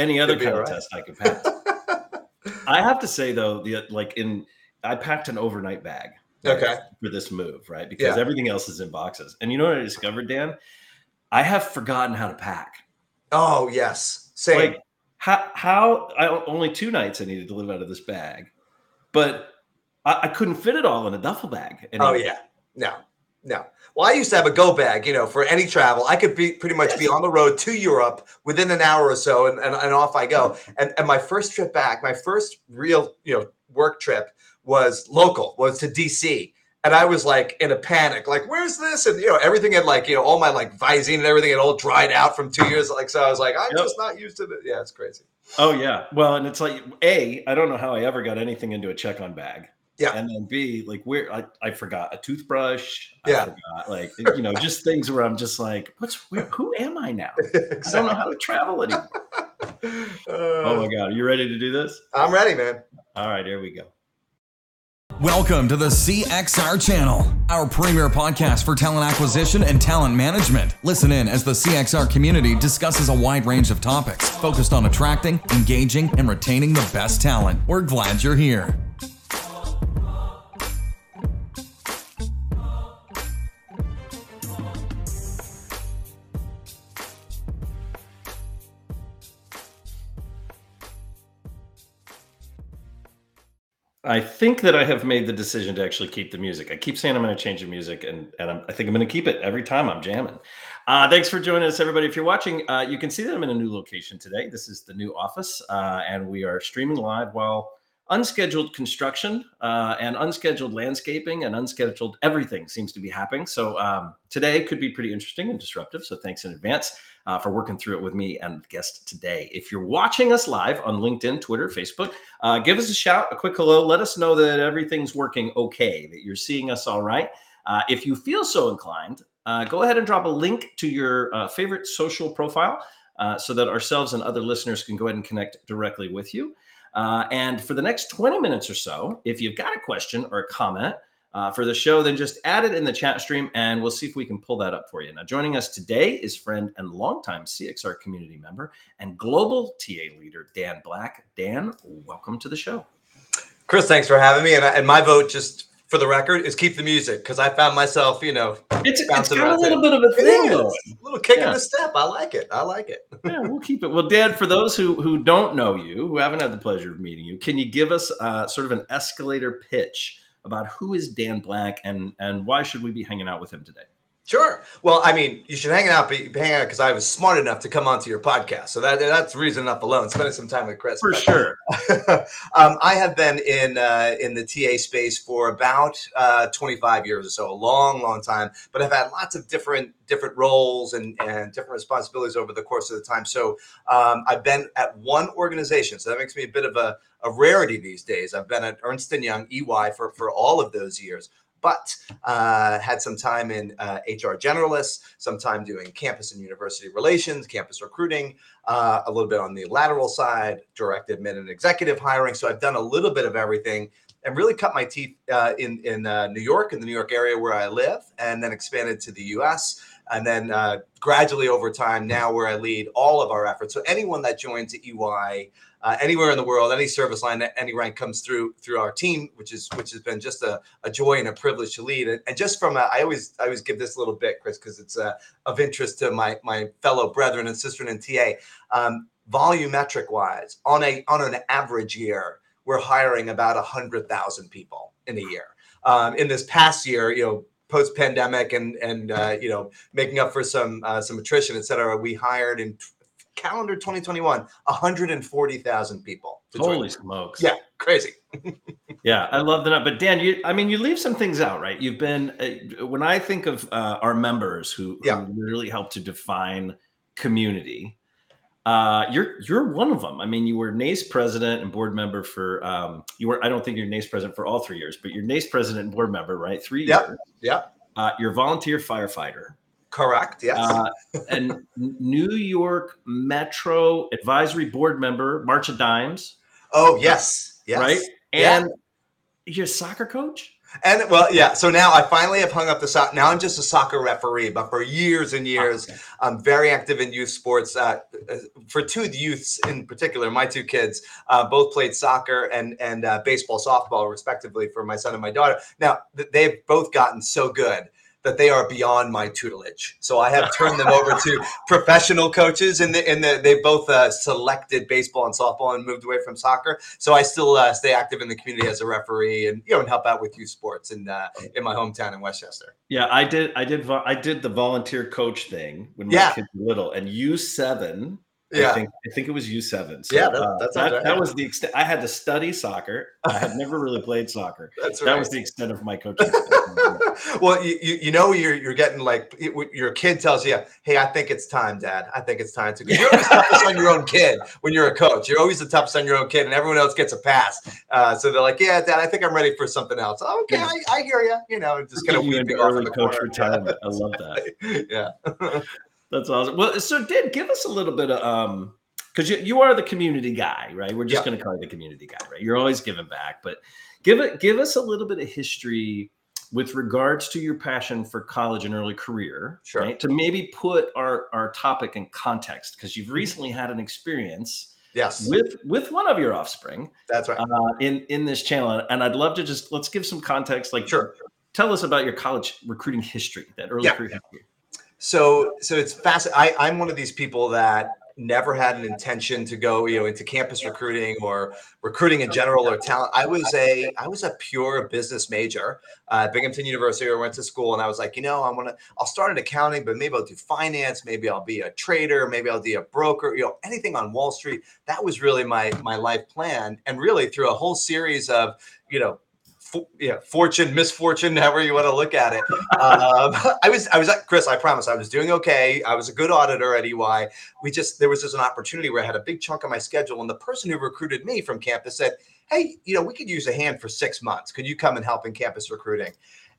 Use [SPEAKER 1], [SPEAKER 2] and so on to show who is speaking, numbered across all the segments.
[SPEAKER 1] any other kind
[SPEAKER 2] all
[SPEAKER 1] of test I could pass. I have to say though, the like in I packed an overnight bag. right,
[SPEAKER 2] Okay.
[SPEAKER 1] For this move, right? Because
[SPEAKER 2] Yeah.
[SPEAKER 1] everything else is in boxes. And you know what I discovered, Dan? I have forgotten how to pack.
[SPEAKER 2] oh yes, same.
[SPEAKER 1] Like how how I only two nights I needed to live out of this bag, but I, I couldn't fit it all in a duffel bag.
[SPEAKER 2] oh yeah, no, no. Well, I used to have a go bag, you know, for any travel. I could be pretty much be on the road to Europe within an hour or so, and, and, and off I go. And and my first trip back, my first real, you know, work trip was local, was to DC. And I was like in a panic, like, where's this? And you know, everything had like, you know, all my like Visine and everything had all dried out from two years. Like, so I was like, I'm
[SPEAKER 1] Yep.
[SPEAKER 2] just not used to it. Yeah, it's crazy.
[SPEAKER 1] Oh yeah. Well, and it's like A, I don't know how I ever got anything into a check-on bag.
[SPEAKER 2] Yeah.
[SPEAKER 1] And then B, like where I, I forgot a toothbrush.
[SPEAKER 2] Yeah.
[SPEAKER 1] I forgot like you know, just things where I'm just like, what's where who am I now? I don't know how to travel anymore. Oh my god. Are you ready to do this?
[SPEAKER 2] Uh, I'm ready, man.
[SPEAKER 1] All right, here we go.
[SPEAKER 3] Welcome to the CXR channel, our premier podcast for talent acquisition and talent management. Listen in as the CXR community discusses a wide range of topics focused on attracting, engaging, and retaining the best talent. We're glad you're here.
[SPEAKER 1] I think that I have made the decision to actually keep the music. I keep saying I'm going to change the music, and, and I'm, I think I'm going to keep it every time I'm jamming. Uh, thanks for joining us, everybody. If you're watching, uh, you can see that I'm in a new location today. This is the new office, uh, and we are streaming live while unscheduled construction uh, and unscheduled landscaping and unscheduled everything seems to be happening. So um, today could be pretty interesting and disruptive. So thanks in advance uh, for working through it with me and guest today. If you're watching us live on LinkedIn, Twitter, Facebook, uh, give us a shout, a quick hello. Let us know that everything's working okay, that you're seeing us all right. Uh, if you feel so inclined, uh, go ahead and drop a link to your uh, favorite social profile so that ourselves and other listeners can go ahead and connect directly with you. Uh, and for the next 20 minutes or so, if you've got a question or a comment uh, for the show, then just add it in the chat stream and we'll see if we can pull that up for you. Now, joining us today is friend and longtime CXR community member and global TA leader, Dan Black. Dan, welcome to the show.
[SPEAKER 2] Chris, thanks for having me. And, and my vote, just for the record, is keep the music because I found myself, you know,
[SPEAKER 1] It's, it's got a little bit of a thing,
[SPEAKER 2] a little kick
[SPEAKER 1] Yeah.
[SPEAKER 2] in the step. I like it. I like it.
[SPEAKER 1] yeah, we'll keep it. Well, Dan, for those who who don't know you, who haven't had the pleasure of meeting you, can you give us uh, sort of an escalator pitch about who is Dan Black and and why should we be hanging out with him today?
[SPEAKER 2] Sure. Well, I mean, you should hang out, be, hanging out because I was smart enough to come onto your podcast. So that that's reason enough alone. Spending some time with Chris.
[SPEAKER 1] For sure.
[SPEAKER 2] um, I have been in uh, in the TA space for about uh, 25 years or so, a long, long time. But I've had lots of different different roles and, and different responsibilities over the course of the time. So um, I've been at one organization, so that makes me a bit of a, a rarity these days. I've been at Ernst and Young (EY) for for all of those years. But uh, had some time in uh, HR generalists, some time doing campus and university relations, campus recruiting, uh, a little bit on the lateral side, direct admin and executive hiring. So I've done a little bit of everything and really cut my teeth uh, in in uh, New York, in the New York area where I live, and then expanded to the U.S. And then uh, gradually over time, now where I lead all of our efforts. So anyone that joins EY uh, anywhere in the world, any service line, any rank comes through through our team, which is which has been just a, a joy and a privilege to lead. And, and just from a, I always I always give this little bit, Chris, because it's uh, of interest to my my fellow brethren and sister in TA. Um, volumetric wise, on a on an average year, we're hiring about a hundred thousand people in a year. Um, in this past year, you know, post pandemic and and uh, you know making up for some uh, some attrition, et cetera, we hired in calendar 2021 140,000 people.
[SPEAKER 1] Holy smokes!
[SPEAKER 2] Yeah, crazy.
[SPEAKER 1] yeah, I love that. But Dan, you, I mean, you leave some things out, right? You've been uh, when I think of uh, our members who,
[SPEAKER 2] Yeah.
[SPEAKER 1] who really help to define community. Uh, you're you're one of them. I mean, you were NACE president and board member for. Um, you were. I don't think you're NACE president for all three years, but you're NACE president and board member, right? Three
[SPEAKER 2] Yep.
[SPEAKER 1] years.
[SPEAKER 2] Yep.
[SPEAKER 1] Uh, you're volunteer firefighter.
[SPEAKER 2] Correct. Yes.
[SPEAKER 1] Uh, and New York Metro Advisory Board member, March of Dimes,
[SPEAKER 2] oh, yes. Yes.
[SPEAKER 1] right?
[SPEAKER 2] Yeah.
[SPEAKER 1] And you're a soccer coach.
[SPEAKER 2] And well, yeah. So now I finally have hung up the sock. Now I'm just a soccer referee, but for years and years,
[SPEAKER 1] Okay.
[SPEAKER 2] I'm very active in youth sports. Uh, uh, for two youths in particular, my two kids uh, both played soccer and and uh, baseball, softball, respectively, for my son and my daughter. Now th- they've both gotten so good that they are beyond my tutelage. So I have turned them over to professional coaches, and the, and the, they both uh, selected baseball and softball and moved away from soccer. So I still uh, stay active in the community as a referee, and you know, and help out with youth sports in uh, in my hometown in Westchester.
[SPEAKER 1] Yeah, I did. I did. vo- I did the volunteer coach thing when my
[SPEAKER 2] Yeah.
[SPEAKER 1] kids were little, and U seven. I
[SPEAKER 2] Yeah.
[SPEAKER 1] think I think it was U seven.
[SPEAKER 2] Yeah, that-
[SPEAKER 1] uh,
[SPEAKER 2] that right.
[SPEAKER 1] that was the extent. I had to study soccer. I had never really played soccer.
[SPEAKER 2] That's
[SPEAKER 1] That was the extent of my coaching.
[SPEAKER 2] well, you, you know you're you're getting like your kid tells you, "Hey, I think it's time, Dad. I think it's time to." 'cause You're always toughest on your own kid when you're a coach. You're always the toughest on your own kid, and everyone else gets a pass. Uh, so they're like, "Yeah, Dad, I think I'm ready for something else." Oh, okay,
[SPEAKER 1] Yeah.
[SPEAKER 2] I, I hear you. You know, just kind of weeping off in the
[SPEAKER 1] coach
[SPEAKER 2] corner.
[SPEAKER 1] retirement. I love that.
[SPEAKER 2] yeah.
[SPEAKER 1] That's awesome. Well, so Dan, give us a little bit of um because you, you are the community guy, right? We're just
[SPEAKER 2] Yeah.
[SPEAKER 1] going to call you the community guy, right? You're always giving back, but give it give us a little bit of history with regards to your passion for college and early career,
[SPEAKER 2] Sure.
[SPEAKER 1] right? To maybe put our our topic in context because you've recently had an experience
[SPEAKER 2] Yes,
[SPEAKER 1] with with one of your offspring
[SPEAKER 2] that's right.
[SPEAKER 1] uh, in in this channel, and I'd love to just let's give some context. Like,
[SPEAKER 2] Sure.
[SPEAKER 1] tell us about your college recruiting history, that early
[SPEAKER 2] Yeah.
[SPEAKER 1] career history.
[SPEAKER 2] So, so it's fascinating. I'm one of these people that never had an intention to go, you know, into campus recruiting or recruiting in general or talent. I was a, I was a pure business major uh, at Binghamton University. I went to school, and I was like, you know, I want to, I'll start in accounting, but maybe I'll do finance. Maybe I'll be a trader. Maybe I'll be a broker. You know, anything on Wall Street. That was really my my life plan. And really, through a whole series of, you know. Yeah, fortune, misfortune, however you want to look at it um, I was, I was Chris. I promise, I was doing okay. I was a good auditor at EY. We just there was just an opportunity where I had a big chunk of my schedule, and the person who recruited me from campus said, "Hey, you know, we could use a hand for six months. Could you come and help in campus recruiting?"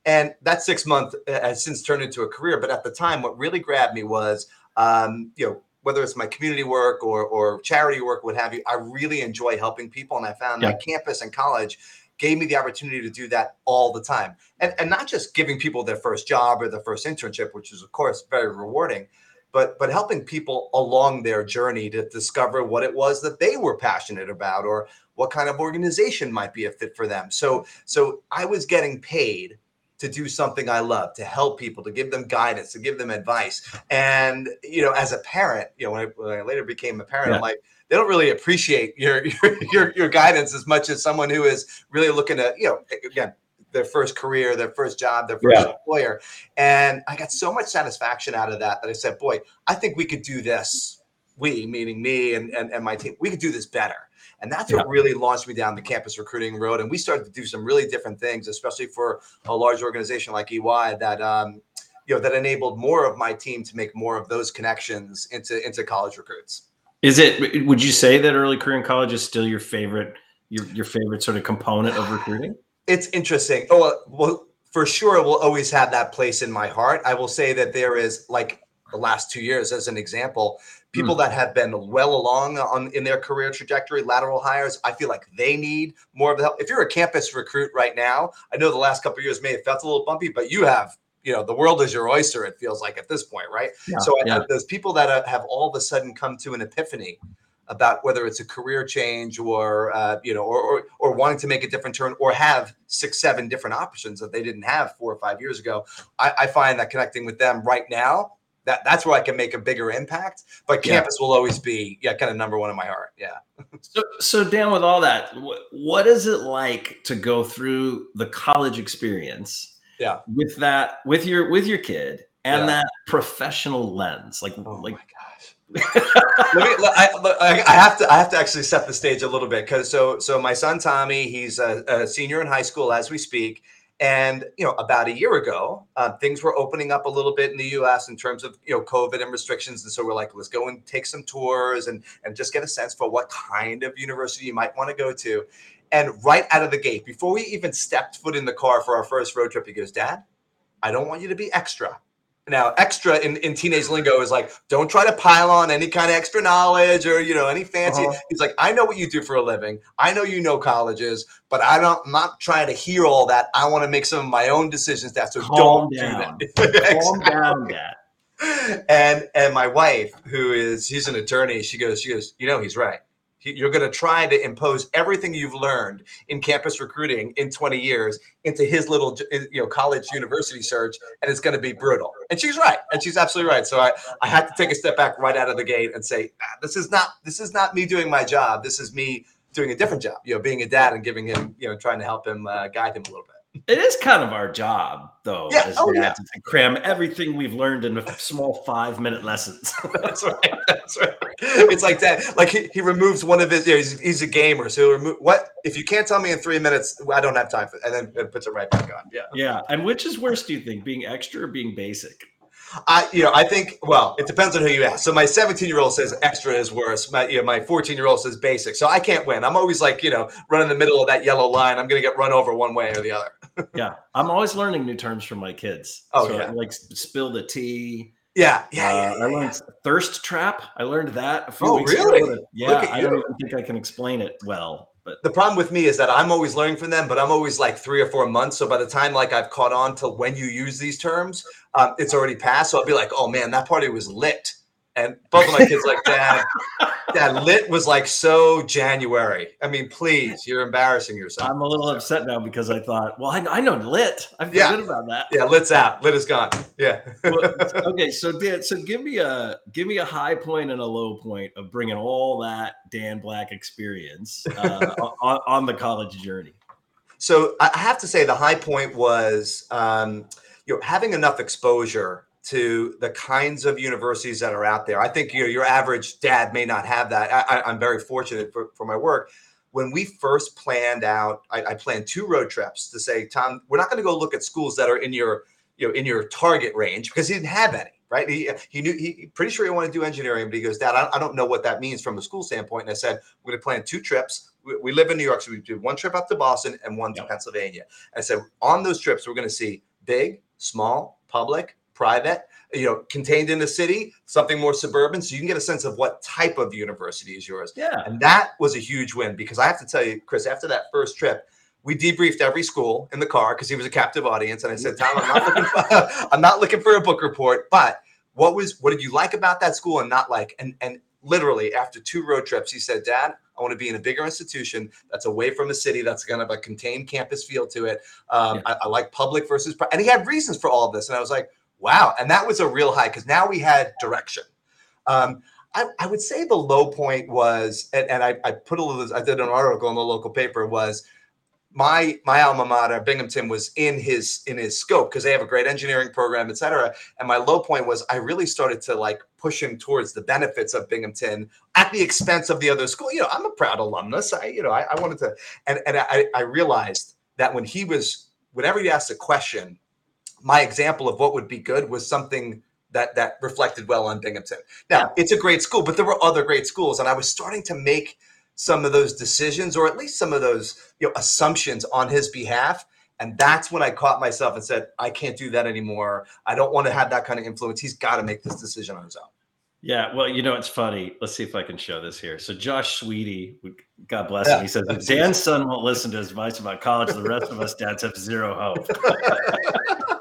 [SPEAKER 2] And that six month uh, has since turned into a career. But at the time, what really grabbed me was, um, you know. Whether it's my community work or, or charity work, what have you, I really enjoy helping people. And I found
[SPEAKER 1] Yeah.
[SPEAKER 2] my campus and college gave me the opportunity to do that all the time. And, and not just giving people their first job or their first internship which is of course very rewarding but but helping people along their journey to discover what it was that they were passionate about or what kind of organization might be a fit for them. So so i was getting paid to do something i love to help people to give them guidance to give them advice. And you know as a parent you know when i, when I later became a parent
[SPEAKER 1] Yeah.
[SPEAKER 2] i'm like they don't really appreciate your, your your your guidance as much as someone who is really looking to you know again their first career, their first job, their first
[SPEAKER 1] Yeah.
[SPEAKER 2] employer. And I got so much satisfaction out of that that I said, boy, I think we could do this. We, meaning me and, and, and my team, we could do this better. And that's what really launched me down the campus recruiting road. And we started to do some really different things, especially for a large organization like EY that um, you know that enabled more of my team to make more of those connections into into college recruits.
[SPEAKER 1] Is it? Would you say that early career in college is still your favorite, your your favorite sort of component of recruiting?
[SPEAKER 2] It's interesting. Oh, well, for sure, we'll always have that place in my heart. I will say that there is, like the last two years, as an example, people hmm. that have been well along on in their career trajectory, lateral hires. I feel like they need more of the help. If you're a campus recruit right now, I know the last couple of years may have felt a little bumpy, but you have. You know, the world is your oyster. It feels like at this point, right?
[SPEAKER 1] Yeah,
[SPEAKER 2] so I-
[SPEAKER 1] yeah.
[SPEAKER 2] those people that uh, have all of a sudden come to an epiphany about whether it's a career change or uh, you know or, or or wanting to make a different turn or have six seven different options that they didn't have four or five years ago I, I find that connecting with them right now that that's where i can make a bigger impact but
[SPEAKER 1] Yeah.
[SPEAKER 2] campus will always be yeah kind of number one in my heart yeah
[SPEAKER 1] So, so Dan, with all that, what, what is it like to go through the college experience?
[SPEAKER 2] Yeah.
[SPEAKER 1] With that, with your with your kid, and
[SPEAKER 2] Yeah.
[SPEAKER 1] that professional lens, like
[SPEAKER 2] oh
[SPEAKER 1] like
[SPEAKER 2] my gosh let me let- I, look, I, I have to i have to actually set the stage a little bit because so so my son tommy he's a, a senior in high school as we speak and you know about a year ago uh, things were opening up a little bit in the us in terms of you know covid and restrictions and so we're like let's go and take some tours and and just get a sense for what kind of university you might want to go to and right out of the gate before we even stepped foot in the car for our first road trip he goes dad i don't want you to be extra Now, extra in, in teenage lingo is like, don't try to pile on any kind of extra knowledge or you know any fancy.
[SPEAKER 1] Uh-huh.
[SPEAKER 2] He's like, I know what you do for a living. I know you know colleges, but I don't. I'm not trying to hear all that. I want to make some of my own decisions. That so
[SPEAKER 1] Calm
[SPEAKER 2] don't
[SPEAKER 1] down.
[SPEAKER 2] do that.
[SPEAKER 1] Calm down, Dad.
[SPEAKER 2] and and my wife, who is she's an attorney, she goes, she goes, you know, he's right. You're going to try to impose everything you've learned in campus recruiting in 20 years into his little, you know, college university search, and it's going to be brutal. And she's right, and she's absolutely right. So I, I had to take a step back right out of the gate and say, "Ah, this is not, this is not me doing my job. This is me doing a different job. You know, being a dad and giving him, you know, trying to help him, uh, guide him a little bit.
[SPEAKER 1] It is kind of our job, though,
[SPEAKER 2] Yeah.
[SPEAKER 1] as
[SPEAKER 2] Oh,
[SPEAKER 1] dads, to cram everything we've learned into small five-minute lessons.
[SPEAKER 2] That's right. That's right. It's like that. Like he, he removes one of his. You know, he's, he's a gamer, so he'll remove what if you can't tell me in three minutes, I don't have time for, and then it puts it right back on. Yeah.
[SPEAKER 1] yeah, and which is worse, do you think, being extra or being basic?
[SPEAKER 2] I, you know, I think. Well, it depends on who you ask. So my 17 year old says extra is worse. My, you know, my 14 year old says basic. So I can't win. I'm always like, you know, running in the middle of that yellow line. I'm going to get run over one way or the other.
[SPEAKER 1] Yeah, I'm always learning new terms from my kids.
[SPEAKER 2] Oh,
[SPEAKER 1] So,
[SPEAKER 2] yeah.
[SPEAKER 1] like spill the tea.
[SPEAKER 2] Yeah. Yeah.
[SPEAKER 1] Uh,
[SPEAKER 2] yeah,
[SPEAKER 1] I learned thirst trap. I learned that a few
[SPEAKER 2] Oh,
[SPEAKER 1] weeks
[SPEAKER 2] really?
[SPEAKER 1] ago. Yeah, I don't even think I can explain it well, but
[SPEAKER 2] the problem with me is that I'm always learning from them, but I'm always like three or four months. So by the time like I've caught on to when you use these terms, um, it's already passed. So I'll be like, oh man, that party was lit. And both of my kids like, Dad, Dad, lit was like so January. I mean, please, you're embarrassing yourself.
[SPEAKER 1] I'm a little upset now because I thought, well, I, I know lit. I feel
[SPEAKER 2] Yeah.
[SPEAKER 1] good about that.
[SPEAKER 2] yeah, lit's out. Lit is gone. Yeah.
[SPEAKER 1] Well, okay, so Dan, so give me a give me a high point and a low point of bringing all that Dan Black experience uh, on, on the college journey.
[SPEAKER 2] So I I have to say the high point was um, you know having enough exposure to the kinds of universities that are out there. I think you know, your average dad may not have that. I, I, I'm very fortunate for, for my work. When we first planned out, I, I planned two road trips to say, Tom, we're not going to go look at schools that are in your you know in your target range because he didn't have any. Right? He, he knew he pretty sure he wanted to do engineering, but he goes, Dad, I, I don't know what that means from a school standpoint. And I said, we're going to plan two trips. We, we live in New York, so we do one trip up to Boston and one to. Pennsylvania. I said, on those trips, we're going to see big, small, public, private, you know, contained in the city, something more suburban, so you can get a sense of what type of university is yours.
[SPEAKER 1] Yeah,
[SPEAKER 2] And that was a huge win because I have to tell you, Chris, after that first trip, we debriefed every school in the car because he was a captive audience. And I said, Tom, I'm not looking for, I'm not looking for a book report, but what was what did you like about that school and not like? And and literally after two road trips, he said, Dad, I want to be in a bigger institution that's away from a city that's going to have a contained campus feel to it. Um,
[SPEAKER 1] Yeah.
[SPEAKER 2] I, I like public versus pri-. and he had reasons for all of this. And I was like, wow. And that was a real high because now we had direction. Um, I, I would say the low point was, and, and I, I put a little, I did an article in the local paper was my my alma mater, Binghamton, was in his in his scope because they have a great engineering program, et cetera. And my low point was I really started to like push him towards the benefits of Binghamton at the expense of the other school. You know, I'm a proud alumnus. I, you know, I, I wanted to, and and I, I realized that when he was, whenever he asked a question, my example of what would be good was something that that reflected well on Binghamton. Now, it's a great school, but there were other great schools, and I was starting to make some of those decisions, or at least some of those you know assumptions on his behalf. And that's when I caught myself and said, I can't do that anymore. I don't want to have that kind of influence. He's got to make this decision on his own.
[SPEAKER 1] yeah. Well, you know, it's funny. Let's see if I can show this here. So Josh Sweetie, God bless him, he says if Dan's son won't listen to his advice about college, the rest of us dads have zero hope.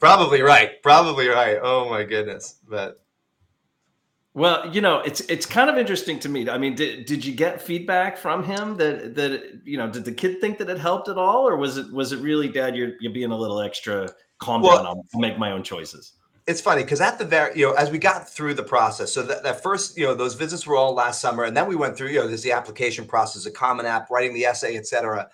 [SPEAKER 2] Probably right. Probably right. Oh my goodness. But
[SPEAKER 1] Well, you know, it's it's kind of interesting to me. I mean, did, did you get feedback from him that that you know, did the kid think that it helped at all, or was it was it really, Dad, you're you're being a little extra calm
[SPEAKER 2] Well-
[SPEAKER 1] down, I'll make my own choices.
[SPEAKER 2] it's funny because at the very, you know, as we got through the process, so that, that first, you know, those visits were all last summer, and then we went through, you know, there's the application process, the common app, writing the essay, et cetera.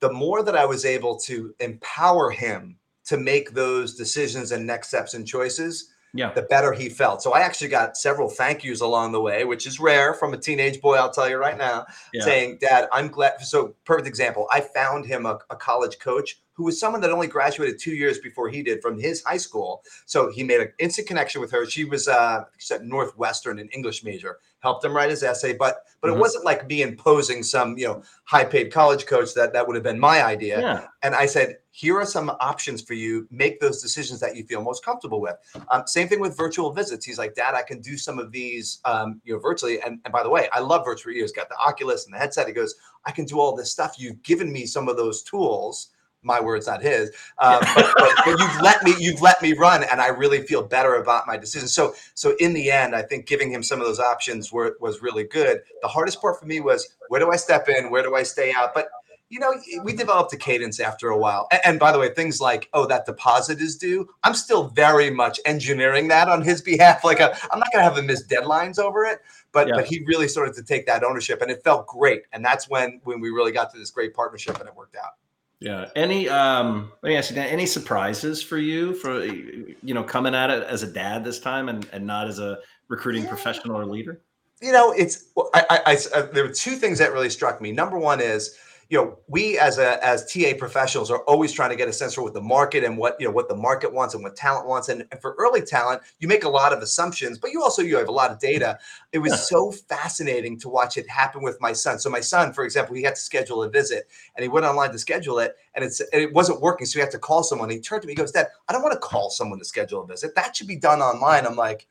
[SPEAKER 2] The more that I was able to empower him to make those decisions and next steps and choices,
[SPEAKER 1] Yeah.
[SPEAKER 2] the better he felt. So I actually got several thank yous along the way, which is rare from a teenage boy, I'll tell you right now,
[SPEAKER 1] Yeah.
[SPEAKER 2] saying, Dad, I'm glad. So, perfect example. I found him a, a college coach who was someone that only graduated two years before he did from his high school. So, he made an instant connection with her. She was uh, she's at Northwestern, an English major, helped him write his essay, but but
[SPEAKER 1] Mhm.
[SPEAKER 2] it wasn't like me imposing some you know high paid college coach that that would have been my idea.
[SPEAKER 1] Yeah.
[SPEAKER 2] And I said, here are some options for you. Make those decisions that you feel most comfortable with. Um, same thing with virtual visits. He's like, Dad, I can do some of these, um, you know, virtually. And, and by the way, I love virtual. He's got the Oculus and the headset. He goes, I can do all this stuff. You've given me some of those tools. My words, not his. Um, but, but, but you've let me, you've let me run, and I really feel better about my decision. So, so in the end, I think giving him some of those options were was really good. The hardest part for me was where do I step in, where do I stay out, but you know, we developed a cadence after a while. And, and by the way, things like, oh, that deposit is due. I'm still very much engineering that on his behalf. Like, i am not going to have him miss deadlines over it. But
[SPEAKER 1] Yeah.
[SPEAKER 2] but he really started to take that ownership, and it felt great. And that's when when we really got to this great partnership, and it worked out.
[SPEAKER 1] Yeah. Any um let me ask you any surprises for you for you know coming at it as a dad this time and, and not as a recruiting
[SPEAKER 2] Yeah.
[SPEAKER 1] professional or leader?
[SPEAKER 2] you know it's well, I, I, I uh, there were two things that really struck me number one is you know we as a as ta professionals are always trying to get a sense for what the market and what you know what the market wants and what talent wants. And, and for early talent you make a lot of assumptions but you also you have a lot of data. It was
[SPEAKER 1] Yeah.
[SPEAKER 2] so fascinating to watch it happen with my son. So my son for example he had to schedule a visit and he went online to schedule it and it's and it wasn't working so he had to call someone. He turned to me he goes dad i don't want to call someone to schedule a visit. That should be done online. I'm like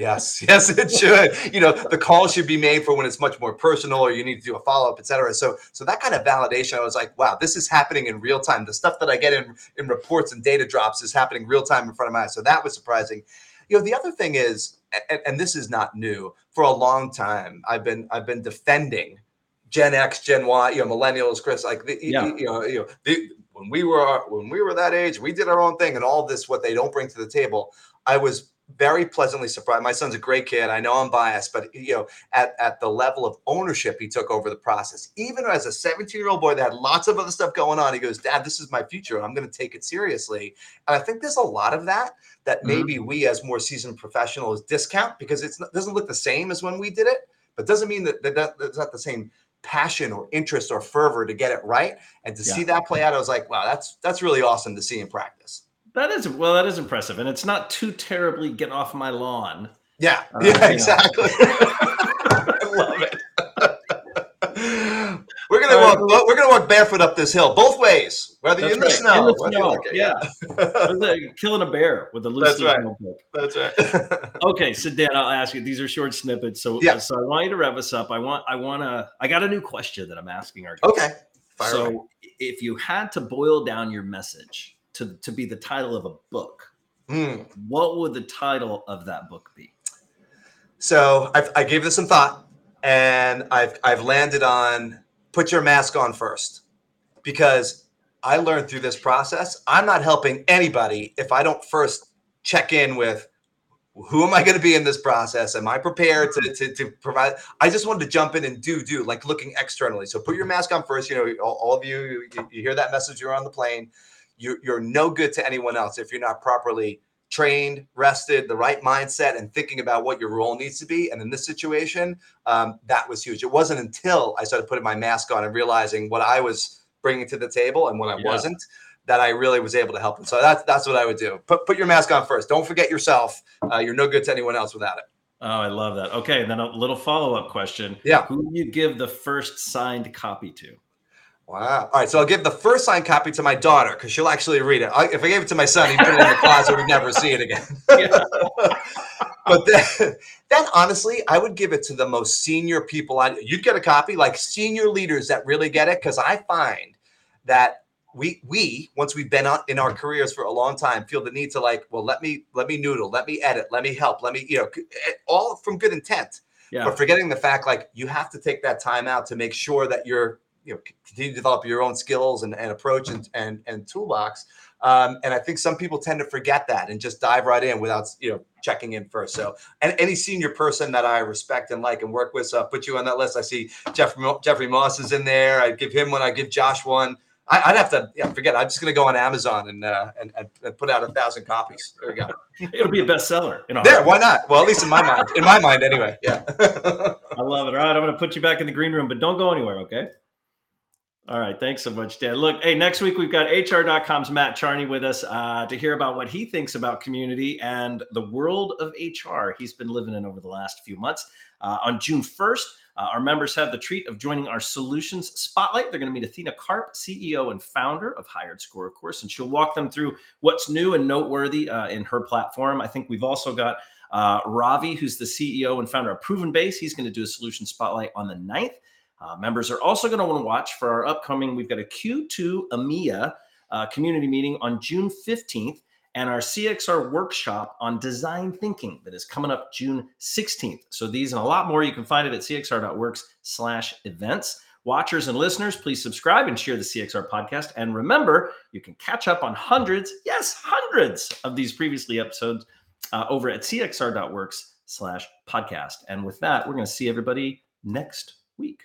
[SPEAKER 2] Yes, yes, it should. You know, the call should be made for when it's much more personal or you need to do a follow up, et cetera. So, so that kind of validation, I was like, wow, this is happening in real time. The stuff that I get in in reports and data drops is happening real time in front of my eyes. So that was surprising. You know, the other thing is, and, and this is not new. For a long time, I've been I've been defending Gen X, Gen Y, you know, millennials, Chris, like the,
[SPEAKER 1] Yeah.
[SPEAKER 2] you know, you know, the, when we were when we were that age, we did our own thing, and all this what they don't bring to the table. I was very pleasantly surprised. My son's a great kid. I know I'm biased, but you know, at, at the level of ownership he took over the process, even as a 17 year old boy that had lots of other stuff going on, he goes, Dad, this is my future. and I'm going to take it seriously. And I think there's a lot of that that
[SPEAKER 1] Mhm.
[SPEAKER 2] maybe we as more seasoned professionals discount because it's, it doesn't look the same as when we did it, but doesn't mean that, that, that it's not the same passion or interest or fervor to get it right. And to
[SPEAKER 1] Yeah.
[SPEAKER 2] see that play out, I was like, wow, that's that's really awesome to see in practice.
[SPEAKER 1] That is well, that is impressive. And it's not too terribly get off my lawn.
[SPEAKER 2] Yeah,
[SPEAKER 1] Uh,
[SPEAKER 2] yeah, exactly. I love it. we're gonna
[SPEAKER 1] right,
[SPEAKER 2] walk. We're gonna walk barefoot up this hill, both ways, whether you're in the snow.
[SPEAKER 1] In the snow, yeah. Like killing a bear with a loose
[SPEAKER 2] That's right. That's right.
[SPEAKER 1] Okay, so Dan, I'll ask you. These are short snippets, so
[SPEAKER 2] Yeah.
[SPEAKER 1] so I want you to rev us up. I want I want to. I got a new question that I'm asking our guests.
[SPEAKER 2] okay. Fire
[SPEAKER 1] so
[SPEAKER 2] away.
[SPEAKER 1] if you had to boil down your message to to be the title of a book,
[SPEAKER 2] Hmm.
[SPEAKER 1] what would the title of that book be?
[SPEAKER 2] So I've, I gave this some thought, and I've I've landed on put your mask on first, because I learned through this process I'm not helping anybody if I don't first check in with who am I going to be in this process? Am I prepared to, to, to provide? I just wanted to jump in and do do like looking externally. So put your mask on first. You know, all, all of you, you, you hear that message. You're on the plane. You're, you're no good to anyone else if you're not properly trained, rested, the right mindset, and thinking about what your role needs to be. And in this situation, um, that was huge. It wasn't until I started putting my mask on and realizing what I was bringing to the table and what I
[SPEAKER 1] Yeah.
[SPEAKER 2] wasn't that I really was able to help And So that's that's what I would do. Put put your mask on first. Don't forget yourself. Uh, you're no good to anyone else without it.
[SPEAKER 1] Oh, I love that. Okay, and then a little follow up question.
[SPEAKER 2] Yeah.
[SPEAKER 1] Who do you give the first signed copy to?
[SPEAKER 2] Wow. All right. So I'll give the first signed copy to my daughter because she'll actually read it. I, if I gave it to my son, he'd put it in the closet. We'd never see it again.
[SPEAKER 1] Yeah.
[SPEAKER 2] but then, then honestly, I would give it to the most senior people. I you'd get a copy like senior leaders that really get it because I find that we we once we've been in our careers for a long time feel the need to like well let me let me noodle let me edit let me help let me you know eh, all from good intent
[SPEAKER 1] Yeah.
[SPEAKER 2] but forgetting the fact like you have to take that time out to make sure that you're you know continue to develop your own skills and, and approach and, and and toolbox um, and i think some people tend to forget that and just dive right in without you know checking in first. So and any senior person that i respect and like and work with so i'll put you on that list. I see jeffrey, Mo- jeffrey moss is in there. I give him one. I give josh one. I, i'd have to yeah forget i'm just going to go on amazon and, uh, and and and put out a thousand copies. There we go.
[SPEAKER 1] It'll be a bestseller. You know.
[SPEAKER 2] there why not? Well at least in my mind in my mind anyway yeah.
[SPEAKER 1] I love it. All right, I'm going to put you back in the green room, but don't go anywhere, okay? All right, thanks so much, Dan. Look, hey, next week we've got HR.com's Matt Charney with us uh, to hear about what he thinks about community and the world of HR he's been living in over the last few months. Uh, on June 1st, uh, our members have the treat of joining our solutions spotlight. They're going to meet Athena Karp, CEO and founder of HiredScore, of course, and she'll walk them through what's new and noteworthy uh, in her platform. I think we've also got uh, Ravi, who's the CEO and founder of ProvenBase. He's going to do a solution spotlight on the 9th. Uh, members are also going to want to watch for our upcoming, we've got a Q2 EMEA uh, community meeting on June 15th and our CXR workshop on design thinking that is coming up June 16th. So these and a lot more you can find it at cxr.works slash events. Watchers and listeners, please subscribe and share the CXR podcast. And remember, you can catch up on hundreds, yes, hundreds of these previously episodes uh, over at cxr.works slash podcast. And with that, we're going to see everybody next week.